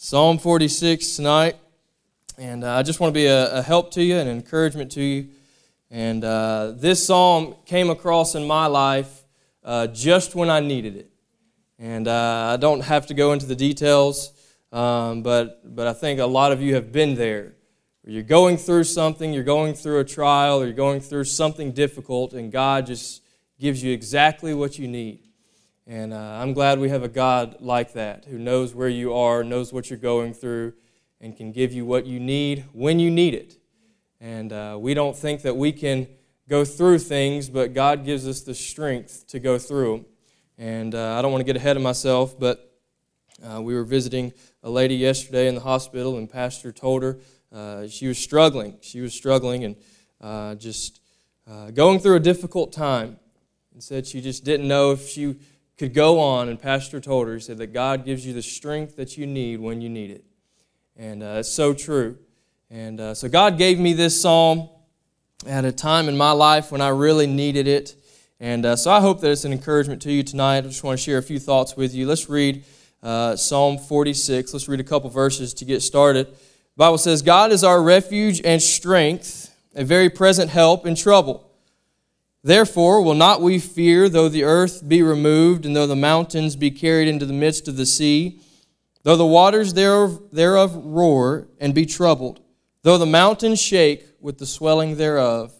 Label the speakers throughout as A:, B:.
A: Psalm 46 tonight, and uh, I just want to be a, a help to you and an encouragement to you. And uh, this psalm came across in my life uh, just when I needed it. And uh, I don't have to go into the details, um, but, but I think a lot of you have been there. You're going through something, you're going through a trial, or you're going through something difficult, and God just gives you exactly what you need. And uh, I'm glad we have a God like that who knows where you are, knows what you're going through, and can give you what you need when you need it. And uh, we don't think that we can go through things, but God gives us the strength to go through them. And uh, I don't want to get ahead of myself, but uh, we were visiting a lady yesterday in the hospital, and Pastor told her uh, she was struggling. She was struggling and uh, just going through a difficult time, and said she just didn't know if she could go on. And Pastor told her, he said that God gives you the strength that you need when you need it. And it's so true. And uh, so God gave me this psalm at a time in my life when I really needed it. And uh, so I hope that it's an encouragement to you tonight. I just want to share a few thoughts with you. Let's read uh, Psalm 46. Let's read a couple verses to get started. The Bible says, God is our refuge and strength, a very present help in trouble. Therefore, will not we fear, though the earth be removed, and though the mountains be carried into the midst of the sea, though the waters thereof, thereof roar and be troubled Though the mountains shake with the swelling thereof,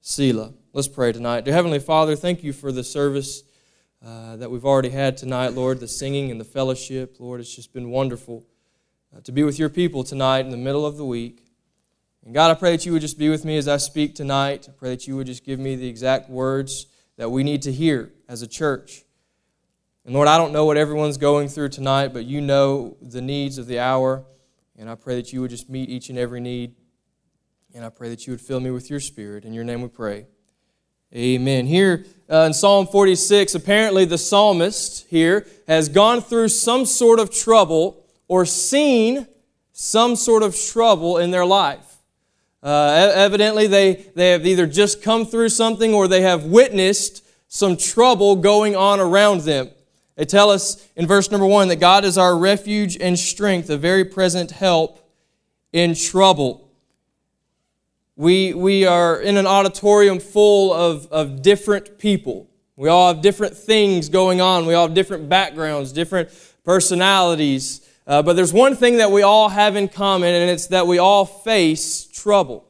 A: Selah. Let's pray tonight. Dear Heavenly Father, thank you for the service uh, that we've already had tonight, Lord, the singing and the fellowship. Lord, it's just been wonderful uh, to be with your people tonight in the middle of the week. And God, I pray that you would just be with me as I speak tonight. I pray that you would just give me the exact words that we need to hear as a church. And Lord, I don't know what everyone's going through tonight, but you know the needs of the hour. And I pray that you would just meet each and every need. And I pray that you would fill me with your spirit. In your name we pray. Amen. Here uh, in Psalm 46, apparently the psalmist here has gone through some sort of trouble or seen some sort of trouble in their life. Uh, evidently, they, they have either just come through something or they have witnessed some trouble going on around them. They tell us in verse number one that God is our refuge and strength, a very present help in trouble. We, we are in an auditorium full of, of different people. We all have different things going on. We all have different backgrounds, different personalities. Uh, but there's one thing that we all have in common, and it's that we all face trouble.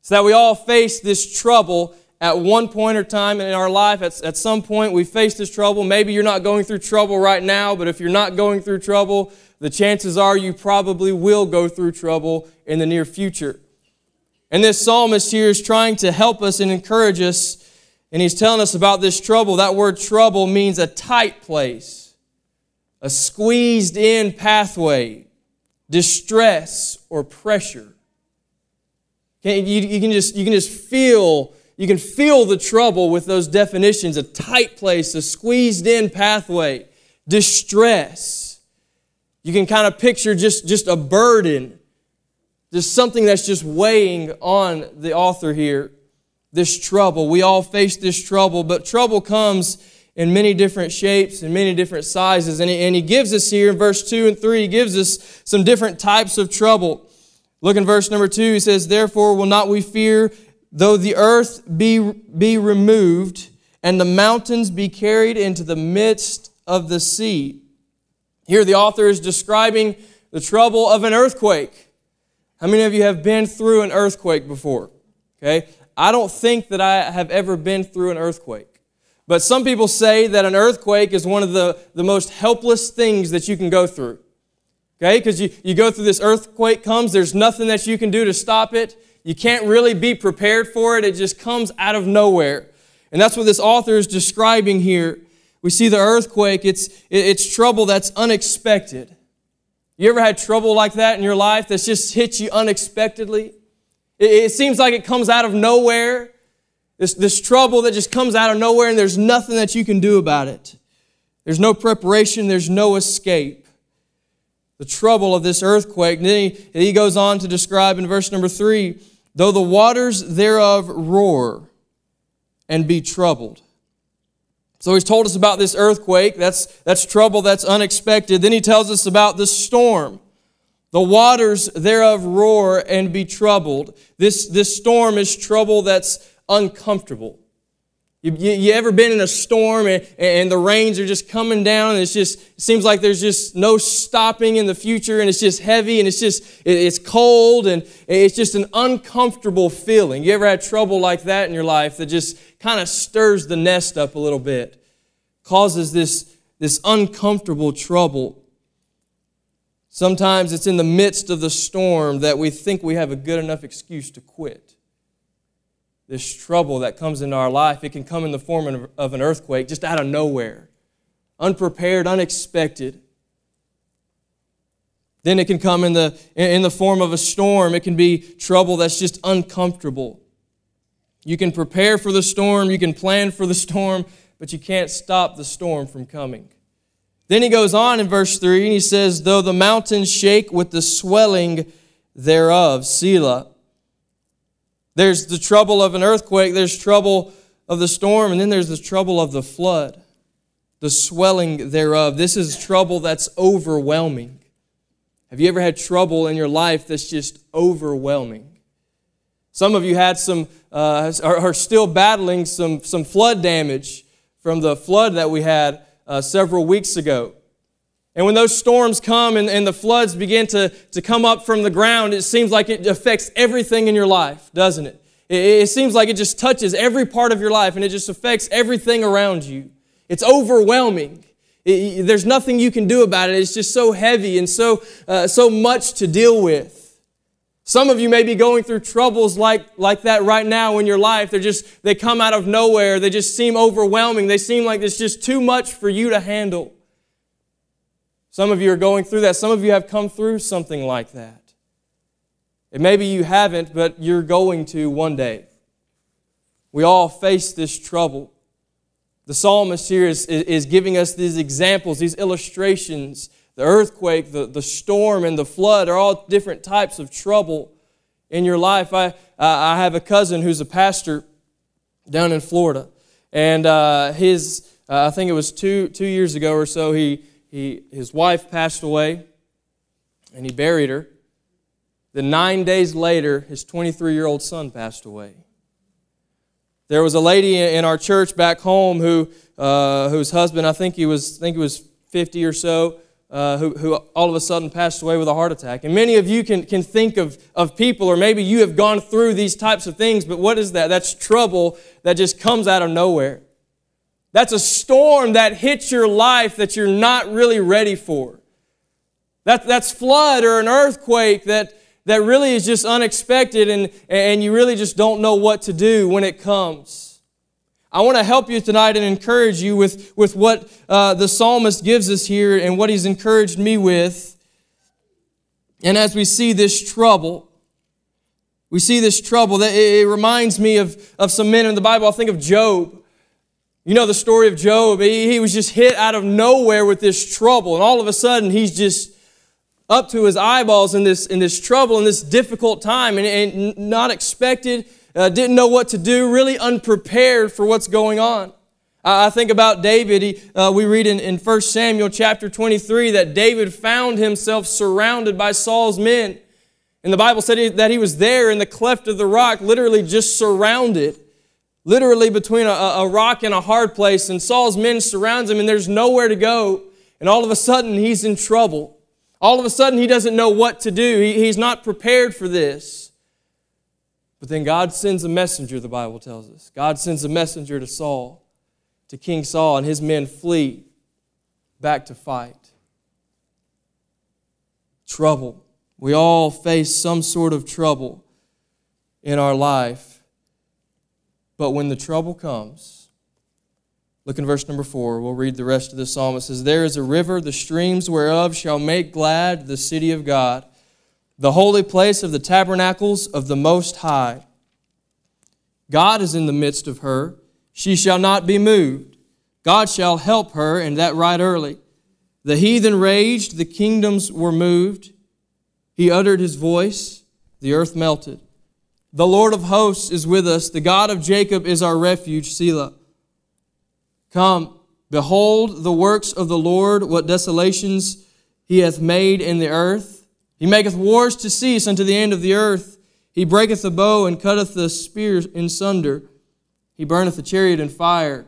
A: It's that we all face this trouble at one point or time in our life, at, at some point, we face this trouble. Maybe you're not going through trouble right now, but if you're not going through trouble, the chances are you probably will go through trouble in the near future. And this psalmist here is trying to help us and encourage us, and he's telling us about this trouble. That word trouble means a tight place, a squeezed in pathway, distress, or pressure. You can just, you can just feel you can feel the trouble with those definitions a tight place, a squeezed in pathway, distress. You can kind of picture just, just a burden, just something that's just weighing on the author here. This trouble. We all face this trouble, but trouble comes in many different shapes and many different sizes. And he, and he gives us here in verse 2 and 3, he gives us some different types of trouble. Look in verse number 2, he says, Therefore will not we fear Though the earth be, be removed and the mountains be carried into the midst of the sea. Here, the author is describing the trouble of an earthquake. How many of you have been through an earthquake before? Okay? I don't think that I have ever been through an earthquake. But some people say that an earthquake is one of the, the most helpless things that you can go through. Okay? Because you, you go through this earthquake comes, there's nothing that you can do to stop it. You can't really be prepared for it. It just comes out of nowhere. And that's what this author is describing here. We see the earthquake, it's, it's trouble that's unexpected. You ever had trouble like that in your life that's just hit you unexpectedly? It, it seems like it comes out of nowhere. This, this trouble that just comes out of nowhere and there's nothing that you can do about it. There's no preparation, there's no escape. The trouble of this earthquake. And then he, he goes on to describe in verse number three though the waters thereof roar and be troubled. So he's told us about this earthquake. That's, that's trouble that's unexpected. Then he tells us about the storm. The waters thereof roar and be troubled. This, this storm is trouble that's uncomfortable. You, you, you, ever been in a storm and, and the rains are just coming down and it's just, it seems like there's just no stopping in the future and it's just heavy and it's just, it's cold and it's just an uncomfortable feeling. You ever had trouble like that in your life that just kind of stirs the nest up a little bit, causes this, this uncomfortable trouble? Sometimes it's in the midst of the storm that we think we have a good enough excuse to quit this trouble that comes into our life, it can come in the form of an earthquake just out of nowhere, unprepared, unexpected. Then it can come in the, in the form of a storm. It can be trouble that's just uncomfortable. You can prepare for the storm, you can plan for the storm, but you can't stop the storm from coming. Then he goes on in verse 3 and he says, Though the mountains shake with the swelling thereof, Selah. There's the trouble of an earthquake, there's trouble of the storm, and then there's the trouble of the flood, the swelling thereof. This is trouble that's overwhelming. Have you ever had trouble in your life that's just overwhelming? Some of you had some, uh, are, still battling some, some flood damage from the flood that we had uh, several weeks ago. And when those storms come and, and the floods begin to, to come up from the ground, it seems like it affects everything in your life, doesn't it? it? It seems like it just touches every part of your life and it just affects everything around you. It's overwhelming. It, there's nothing you can do about it. It's just so heavy and so, uh, so much to deal with. Some of you may be going through troubles like, like that right now in your life. They're just, they come out of nowhere. They just seem overwhelming. They seem like it's just too much for you to handle. Some of you are going through that. Some of you have come through something like that. And maybe you haven't, but you're going to one day. We all face this trouble. The psalmist here is, is giving us these examples, these illustrations. The earthquake, the, the storm, and the flood are all different types of trouble in your life. I, I have a cousin who's a pastor down in Florida. And uh, his, uh, I think it was two, two years ago or so, he, he, his wife passed away and he buried her. Then, nine days later, his 23 year old son passed away. There was a lady in our church back home who, uh, whose husband, I think he was, I think he was 50 or so, uh, who, who all of a sudden passed away with a heart attack. And many of you can, can think of, of people, or maybe you have gone through these types of things, but what is that? That's trouble that just comes out of nowhere. That's a storm that hits your life that you're not really ready for. That, that's flood or an earthquake that, that really is just unexpected and, and you really just don't know what to do when it comes. I want to help you tonight and encourage you with, with what uh, the psalmist gives us here and what he's encouraged me with. And as we see this trouble, we see this trouble that it, it reminds me of, of some men in the Bible. I think of Job. You know the story of Job. He, he was just hit out of nowhere with this trouble, and all of a sudden he's just up to his eyeballs in this, in this trouble, in this difficult time, and, and not expected, uh, didn't know what to do, really unprepared for what's going on. I think about David. He, uh, we read in, in 1 Samuel chapter 23 that David found himself surrounded by Saul's men. And the Bible said he, that he was there in the cleft of the rock, literally just surrounded literally between a, a, rock and a hard place, and Saul's men surrounds him, and there's nowhere to go. And all of a sudden, he's in trouble. All of a sudden, he doesn't know what to do. He, he's not prepared for this. But then God sends a messenger, the Bible tells us. God sends a messenger to Saul, to King Saul, and his men flee back to fight. Trouble. We all face some sort of trouble in our life. But when the trouble comes, Look in verse number four. We'll read the rest of the psalm. It says, There is a river, the streams whereof shall make glad the city of God, the holy place of the tabernacles of the Most High. God is in the midst of her. She shall not be moved. God shall help her, and that right early. The heathen raged, the kingdoms were moved. He uttered his voice, the earth melted. The Lord of hosts is with us, the God of Jacob is our refuge, Selah. Come, behold the works of the Lord, what desolations he hath made in the earth. He maketh wars to cease unto the end of the earth. He breaketh the bow and cutteth the spear in sunder. He burneth the chariot in fire.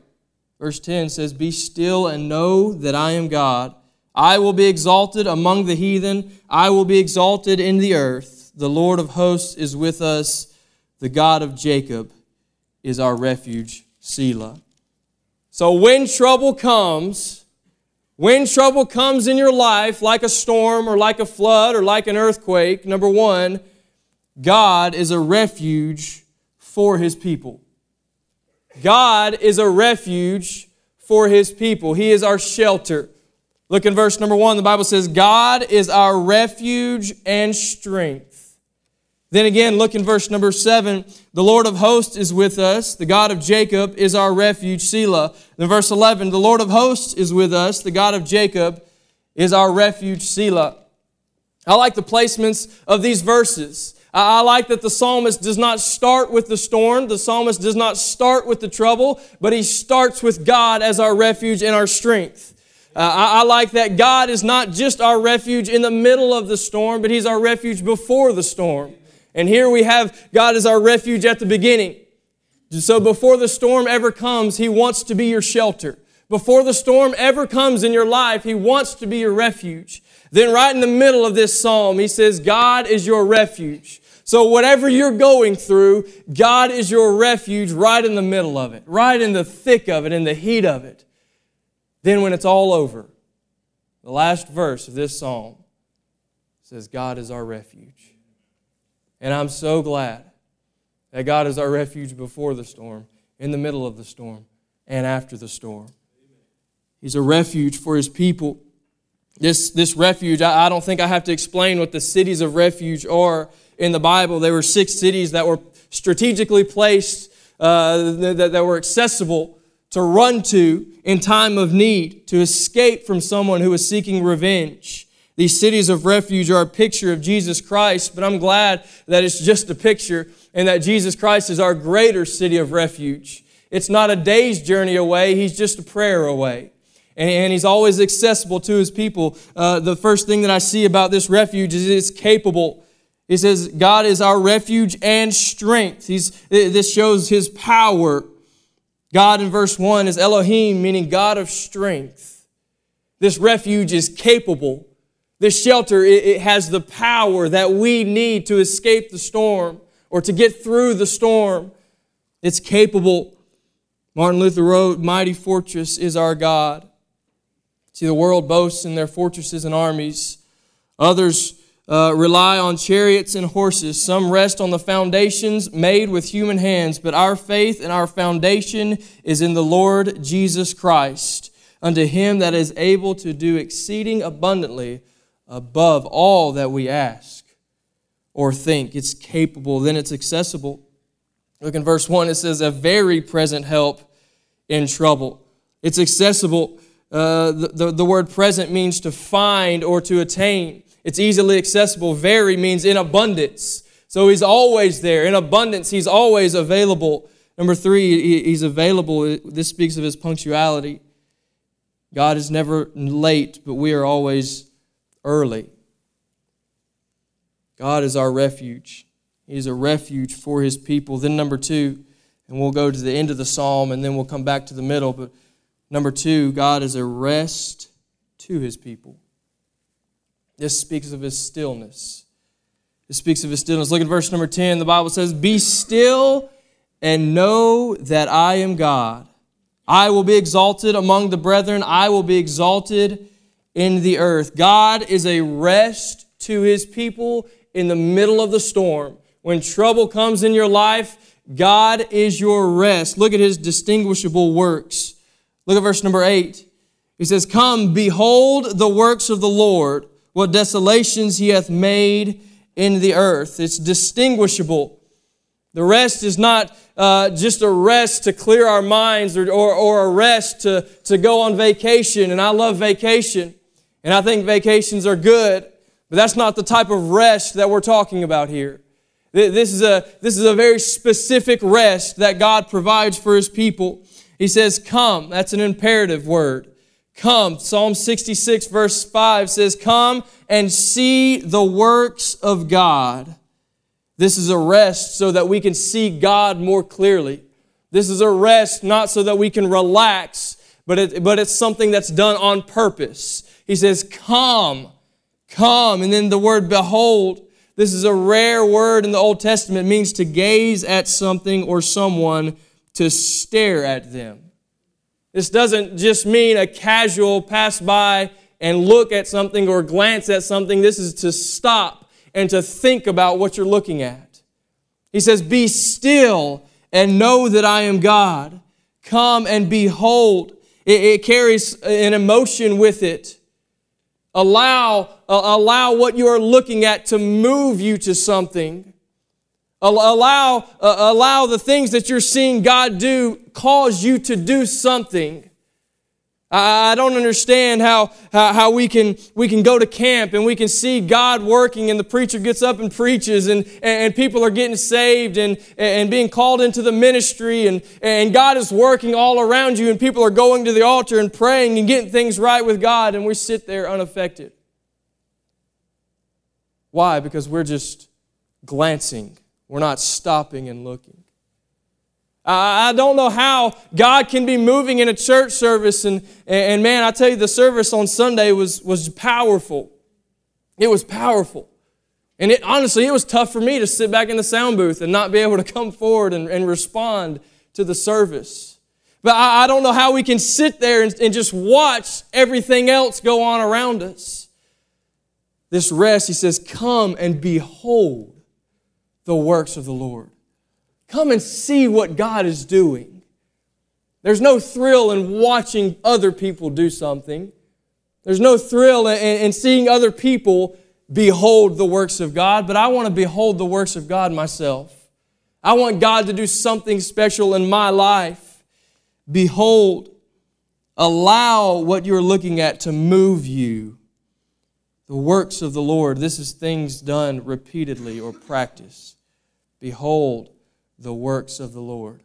A: Verse 10 says, Be still and know that I am God. I will be exalted among the heathen. I will be exalted in the earth. The Lord of hosts is with us. The God of Jacob is our refuge, Selah. So when trouble comes, when trouble comes in your life, like a storm or like a flood or like an earthquake, number one, God is a refuge for his people. God is a refuge for his people. He is our shelter. Look in verse number one. The Bible says, God is our refuge and strength. Then again, look in verse number seven. The Lord of hosts is with us. The God of Jacob is our refuge, Selah. Then verse 11, the Lord of hosts is with us. The God of Jacob is our refuge, Selah. I like the placements of these verses. I like that the psalmist does not start with the storm. The psalmist does not start with the trouble, but he starts with God as our refuge and our strength. Uh, I, I, like that God is not just our refuge in the middle of the storm, but He's our refuge before the storm. And here we have God as our refuge at the beginning. So before the storm ever comes, He wants to be your shelter. Before the storm ever comes in your life, He wants to be your refuge. Then, right in the middle of this psalm, He says, God is your refuge. So, whatever you're going through, God is your refuge right in the middle of it, right in the thick of it, in the heat of it. Then, when it's all over, the last verse of this psalm says, God is our refuge. And I'm so glad that God is our refuge before the storm, in the middle of the storm, and after the storm. He's a refuge for his people. This, this refuge, I, I don't think I have to explain what the cities of refuge are in the Bible. There were six cities that were strategically placed, uh, that, that were accessible to run to in time of need, to escape from someone who was seeking revenge. These cities of refuge are a picture of Jesus Christ, but I'm glad that it's just a picture and that Jesus Christ is our greater city of refuge. It's not a day's journey away, He's just a prayer away. And, He's always accessible to His people. Uh, the first thing that I see about this refuge is it's capable he says, God is our refuge and strength. He's, this shows his power. God in verse 1 is Elohim, meaning God of strength. This refuge is capable. This shelter, it, it has the power that we need to escape the storm or to get through the storm. It's capable. Martin Luther wrote, Mighty fortress is our God. See, the world boasts in their fortresses and armies. Others uh, rely on chariots and horses. Some rest on the foundations made with human hands, but our faith and our foundation is in the Lord Jesus Christ, unto him that is able to do exceeding abundantly above all that we ask or think. It's capable, then it's accessible. Look in verse 1, it says, A very present help in trouble. It's accessible. Uh, the, the, the word present means to find or to attain. It's easily accessible. Very means in abundance. So he's always there. In abundance, he's always available. Number three, he's available. This speaks of his punctuality. God is never late, but we are always early. God is our refuge. He's a refuge for his people. Then, number two, and we'll go to the end of the psalm and then we'll come back to the middle. But number two, God is a rest to his people. This speaks of his stillness. It speaks of his stillness. Look at verse number 10. The Bible says, Be still and know that I am God. I will be exalted among the brethren, I will be exalted in the earth. God is a rest to his people in the middle of the storm. When trouble comes in your life, God is your rest. Look at his distinguishable works. Look at verse number 8. He says, Come, behold the works of the Lord, what desolations he hath made in the earth. It's distinguishable. The rest is not uh, just a rest to clear our minds or, or, or a rest to, to go on vacation. And I love vacation. And I think vacations are good. But that's not the type of rest that we're talking about here. This is a, this is a very specific rest that God provides for His people. He says, Come. That's an imperative word. Come. Psalm 66, verse 5 says, Come and see the works of God. This is a rest so that we can see God more clearly. This is a rest not so that we can relax, but, it, but it's something that's done on purpose. He says, Come, come. And then the word behold, this is a rare word in the Old Testament, it means to gaze at something or someone, to stare at them. This doesn't just mean a casual pass by and look at something or glance at something. This is to stop and to think about what you're looking at. He says, Be still and know that I am God. Come and behold. It, it carries an emotion with it. Allow, uh, allow what you are looking at to move you to something. Allow, uh, allow the things that you're seeing God do cause you to do something. I don't understand how, how, we, can, we can go to camp and we can see God working and the preacher gets up and preaches and, and people are getting saved and, and being called into the ministry and, and God is working all around you and people are going to the altar and praying and getting things right with God and we sit there unaffected. Why? Because we're just glancing we're not stopping and looking. I don't know how God can be moving in a church service. And, and man, I tell you, the service on Sunday was, was powerful. It was powerful. And it, honestly, it was tough for me to sit back in the sound booth and not be able to come forward and, and respond to the service. But I, I, don't know how we can sit there and, and just watch everything else go on around us. This rest, he says, come and behold the works of the Lord. Come and see what God is doing. There's no thrill in watching other people do something. There's no thrill in, in, seeing other people behold the works of God, but I want to behold the works of God myself. I want God to do something special in my life. Behold, allow what you're looking at to move you. The works of the Lord. This is things done repeatedly or practiced. Behold the works of the Lord.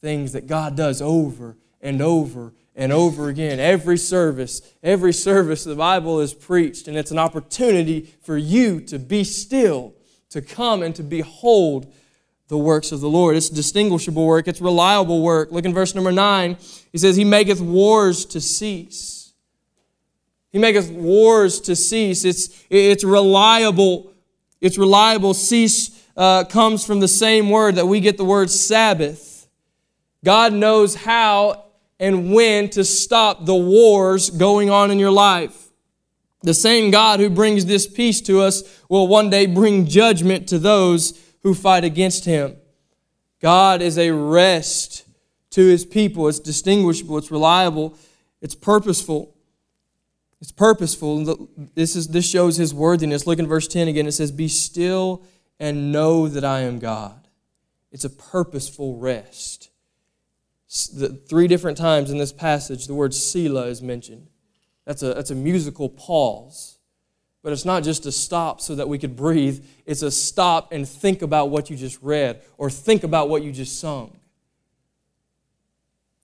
A: Things that God does over and over and over again. Every service, every service, the Bible is preached, and it's an opportunity for you to be still, to come and to behold the works of the Lord. It's distinguishable work, it's reliable work. Look in verse number 9. He says, He maketh wars to cease. He maketh wars to cease. It's, it's reliable. It's reliable. Cease uh, comes from the same word that we get the word Sabbath. God knows how and when to stop the wars going on in your life. The same God who brings this peace to us will one day bring judgment to those who fight against him. God is a rest to his people. It's distinguishable, it's reliable, it's purposeful. It's purposeful. This, is, this shows his worthiness. Look in verse 10 again. It says, Be still and know that I am God. It's a purposeful rest. The, three different times in this passage, the word Selah is mentioned. That's a, that's a musical pause. But it's not just a stop so that we could breathe, it's a stop and think about what you just read or think about what you just sung.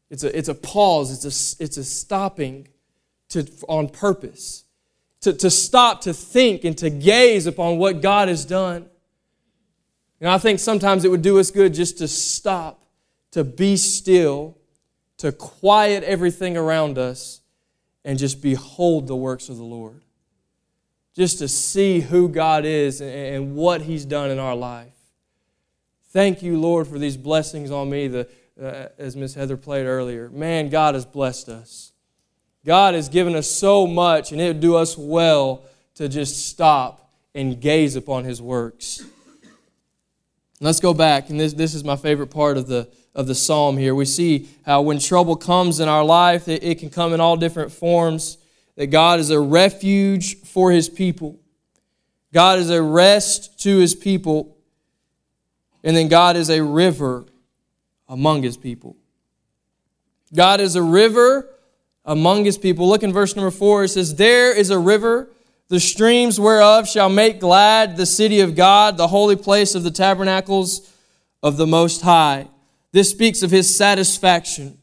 A: It's a, it's a pause, it's a, it's a stopping to, on purpose, to, to stop, to think, and to gaze upon what God has done. And I think sometimes it would do us good just to stop, to be still, to quiet everything around us, and just behold the works of the Lord. Just to see who God is and what He's done in our life. Thank you, Lord, for these blessings on me, the, uh, as Miss Heather played earlier. Man, God has blessed us. God has given us so much, and it would do us well to just stop and gaze upon His works. Let's go back, and this, this is my favorite part of the, of the psalm here. We see how when trouble comes in our life, it, it can come in all different forms, that God is a refuge for his people. God is a rest to his people. And then God is a river among his people. God is a river among his people. Look in verse number four. It says, There is a river, the streams whereof shall make glad the city of God, the holy place of the tabernacles of the Most High. This speaks of his satisfaction.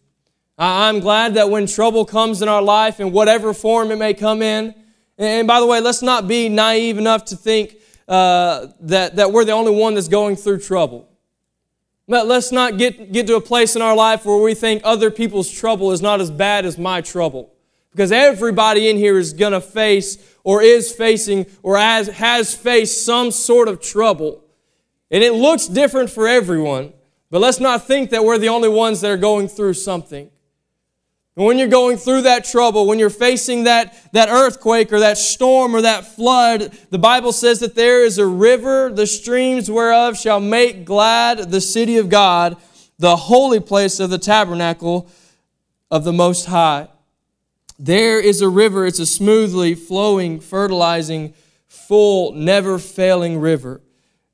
A: I'm glad that when trouble comes in our life, in whatever form it may come in, and by the way, let's not be naive enough to think uh, that, that we're the only one that's going through trouble. Let, let's not get, get to a place in our life where we think other people's trouble is not as bad as my trouble. Because everybody in here is going to face or is facing or has, has faced some sort of trouble. And it looks different for everyone. But let's not think that we're the only ones that are going through something. And when you're going through that trouble, when you're facing that, that earthquake or that storm or that flood, the Bible says that there is a river, the streams whereof shall make glad the city of God, the holy place of the tabernacle of the Most High. There is a river, it's a smoothly flowing, fertilizing, full, never failing river.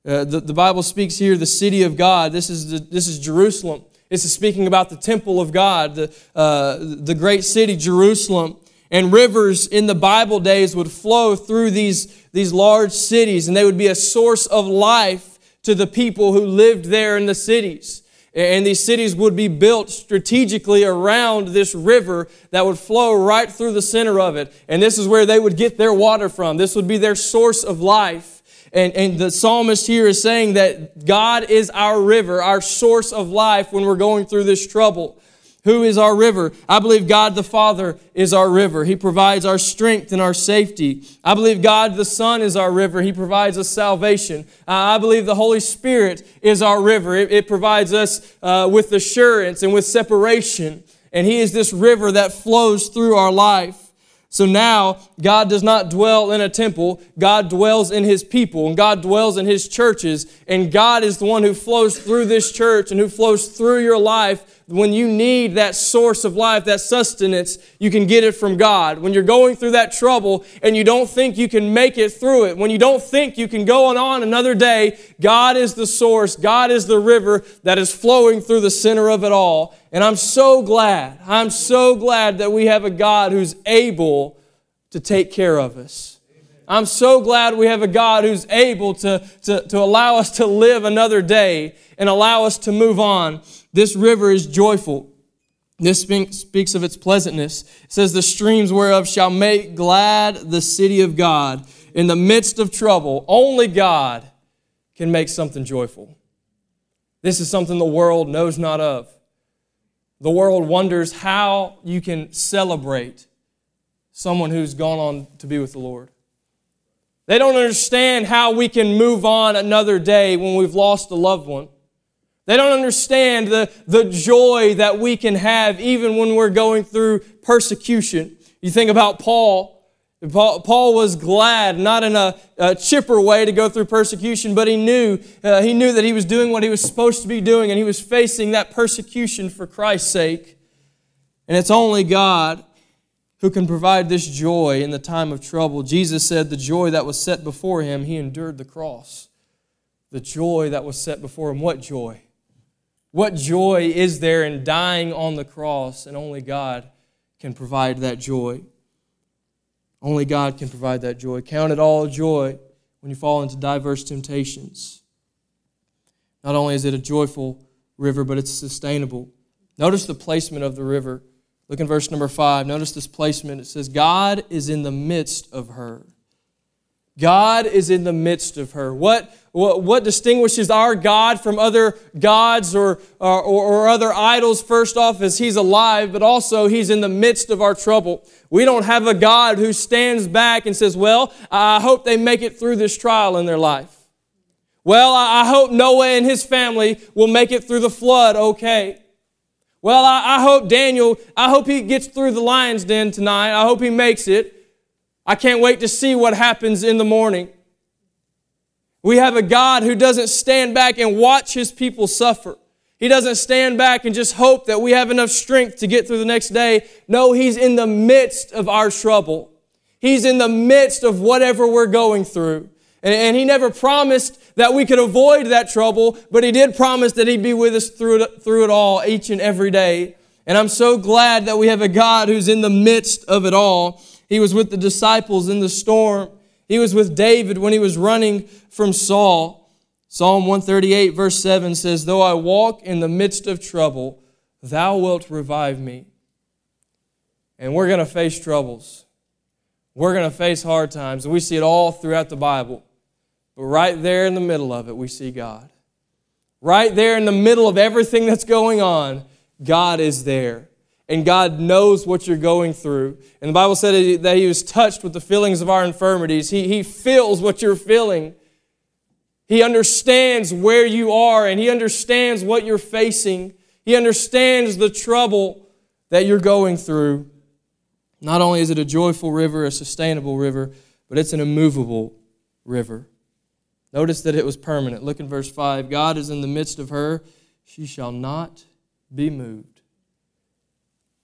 A: Uh, the, the Bible speaks here the city of God. This is, the, this is Jerusalem. This is speaking about the temple of God, the, uh, the great city, Jerusalem. And rivers in the Bible days would flow through these, these large cities, and they would be a source of life to the people who lived there in the cities. And these cities would be built strategically around this river that would flow right through the center of it. And this is where they would get their water from. This would be their source of life. And, and the psalmist here is saying that God is our river, our source of life when we're going through this trouble. Who is our river? I believe God the Father is our river. He provides our strength and our safety. I believe God the Son is our river. He provides us salvation. Uh, I believe the Holy Spirit is our river. It, it provides us uh, with assurance and with separation. And He is this river that flows through our life. So now, God does not dwell in a temple. God dwells in His people, and God dwells in His churches. And God is the one who flows through this church and who flows through your life. When you need that source of life, that sustenance, you can get it from God. When you're going through that trouble and you don't think you can make it through it, when you don't think you can go on another day, God is the source, God is the river that is flowing through the center of it all. And I'm so glad, I'm so glad that we have a God who's able to take care of us. I'm so glad we have a God who's able to, to, to allow us to live another day and allow us to move on. This river is joyful. This speaks of its pleasantness. It says, The streams whereof shall make glad the city of God. In the midst of trouble, only God can make something joyful. This is something the world knows not of. The world wonders how you can celebrate someone who's gone on to be with the Lord. They don't understand how we can move on another day when we've lost a loved one. They don't understand the, the joy that we can have even when we're going through persecution. You think about Paul. Paul was glad, not in a, a, chipper way to go through persecution, but he knew, uh, he knew that he was doing what he was supposed to be doing and he was facing that persecution for Christ's sake. And it's only God who can provide this joy in the time of trouble. Jesus said the joy that was set before him, he endured the cross. The joy that was set before him. What joy? What joy is there in dying on the cross? And only God can provide that joy. Only God can provide that joy. Count it all joy when you fall into diverse temptations. Not only is it a joyful river, but it's sustainable. Notice the placement of the river. Look in verse number five. Notice this placement. It says, God is in the midst of her. God is in the midst of her. What, what, what distinguishes our God from other gods or, or, or other idols, first off, is He's alive, but also He's in the midst of our trouble. We don't have a God who stands back and says, Well, I hope they make it through this trial in their life. Well, I hope Noah and his family will make it through the flood okay. Well, I, I hope Daniel, I hope he gets through the lion's den tonight. I hope he makes it. I can't wait to see what happens in the morning. We have a God who doesn't stand back and watch his people suffer. He doesn't stand back and just hope that we have enough strength to get through the next day. No, He's in the midst of our trouble. He's in the midst of whatever we're going through. And, and, He never promised that we could avoid that trouble, but He did promise that He'd be with us through it, through it all each and every day. And I'm so glad that we have a God who's in the midst of it all. He was with the disciples in the storm. He was with David when he was running from Saul. Psalm 138, verse 7 says, Though I walk in the midst of trouble, thou wilt revive me. And we're going to face troubles. We're going to face hard times. And we see it all throughout the Bible. But right there in the middle of it, we see God. Right there in the middle of everything that's going on, God is there. And God knows what you're going through. And the Bible said that He was touched with the feelings of our infirmities. He, he feels what you're feeling. He understands where you are and He understands what you're facing. He understands the trouble that you're going through. Not only is it a joyful river, a sustainable river, but it's an immovable river. Notice that it was permanent. Look in verse 5 God is in the midst of her, she shall not be moved.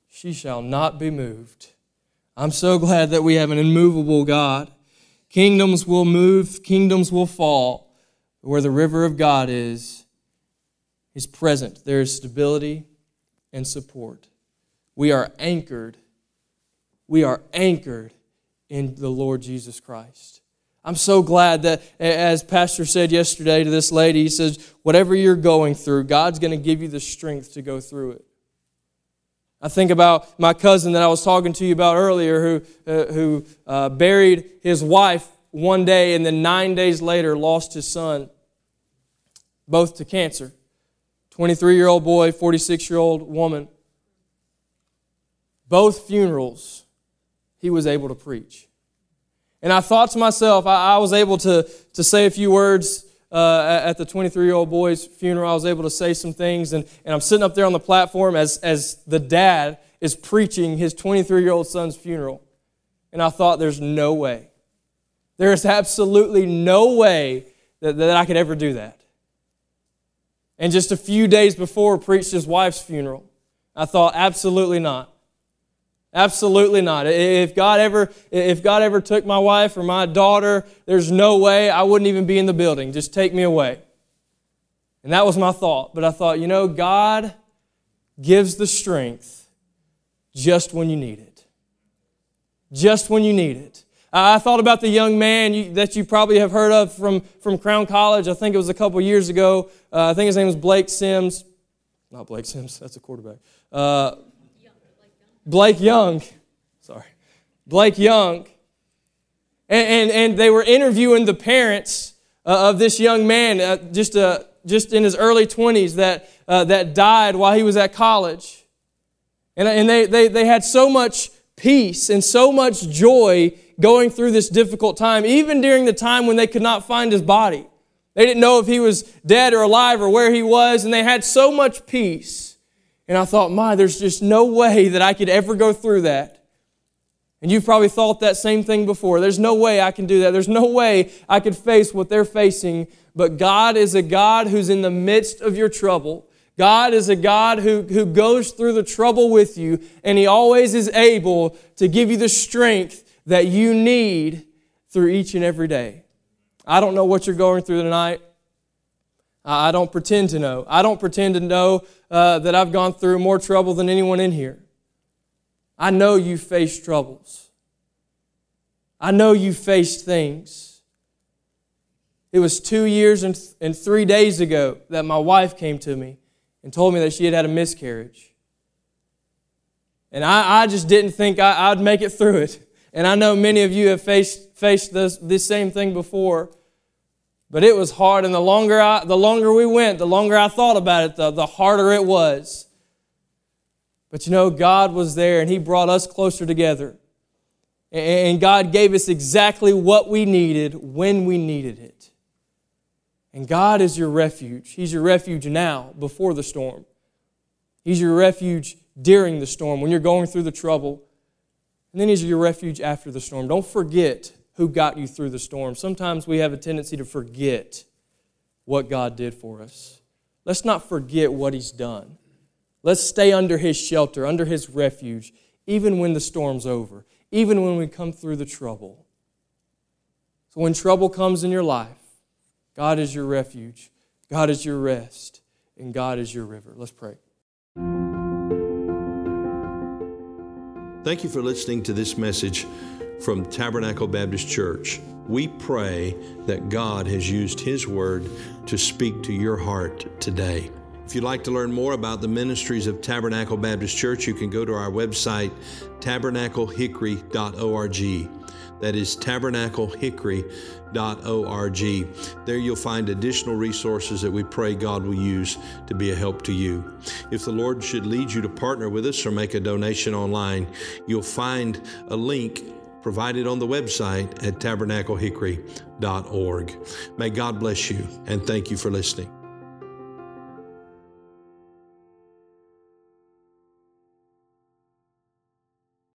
A: She shall not be moved. I'm so glad that we have an immovable God. Kingdoms will move, kingdoms will fall where the river of God is, is present. There is stability and support. We are anchored. We are anchored in the Lord Jesus Christ. I'm so glad that, as Pastor said yesterday to this lady, he says, whatever you're going through, God's going to give you the strength to go through it. I think about my cousin that I was talking to you about earlier who, uh, who uh, buried his wife one day and then nine days later lost his son, both to cancer. 23 year old boy, 46 year old woman. Both funerals, he was able to preach. And I thought to myself, I, I was able to, to say a few words uh, at the 23 year old boy's funeral. I was able to say some things, and, and I'm sitting up there on the platform as, as the dad is preaching his 23 year old son's funeral. And I thought, there's no way there is absolutely no way that, that I could ever do that. And just a few days before, preached his wife's funeral. I thought, absolutely not. Absolutely not. If God ever if God ever took my wife or my daughter, there's no way I wouldn't even be in the building. Just take me away. And that was my thought. But I thought, you know, God gives the strength just when you need it. Just when you need it. I thought about the young man that you probably have heard of from, from Crown College. I think it was a couple years ago. Uh, I think his name was Blake Sims. Not Blake Sims, that's a quarterback. Uh, Blake Young. Sorry. Blake Young. And, and, and, they were interviewing the parents uh, of this young man, uh, just, uh, just in his early 20s, that, uh, that died while he was at college. And, and they, they, they had so much peace and so much joy going through this difficult time, even during the time when they could not find his body. They didn't know if he was dead or alive or where he was, and they had so much peace. And I thought, my, there's just no way that I could ever go through that. And you've probably thought that same thing before. There's no way I can do that. There's no way I could face what they're facing. But God is a God who's in the midst of your trouble. God is a God who, who goes through the trouble with you, and He always is able to give you the strength that you need through each and every day. I don't know what you're going through tonight. I don't pretend to know. I don't pretend to know uh, that I've gone through more trouble than anyone in here. I know you faced troubles. I know you faced things. It was two years and, th- and three days ago that my wife came to me and told me that she had had a miscarriage. And I, I just didn't think I, I'd make it through it. And I know many of you have faced, faced this, this same thing before. But it was hard, and the longer, I, the longer we went, the longer I thought about it, the, the harder it was. But you know, God was there, and He brought us closer together. And God gave us exactly what we needed when we needed it. And God is your refuge. He's your refuge now, before the storm. He's your refuge during the storm, when you're going through the trouble. And then He's your refuge after the storm. Don't forget who got you through the storm. Sometimes we have a tendency to forget what God did for us. let's not forget what He's done. Let's stay under His shelter, under His refuge, even when the storm's over, even when we come through the trouble. So when trouble comes in your life, God is your refuge, God is your rest, and God is your river. Let's pray.
B: Thank you for listening to this message from Tabernacle Baptist Church. We pray that God has used His Word to speak to your heart today. If you'd like to learn more about the ministries of Tabernacle Baptist Church, you can go to our website, tabernaclehickory.org. That is tabernaclehickory.org. There you'll find additional resources that we pray God will use to be a help to you. If the Lord should lead you to partner with us or make a donation online, you'll find a link provided on the website at tabernaclehickory.org. May God bless you and thank you for listening.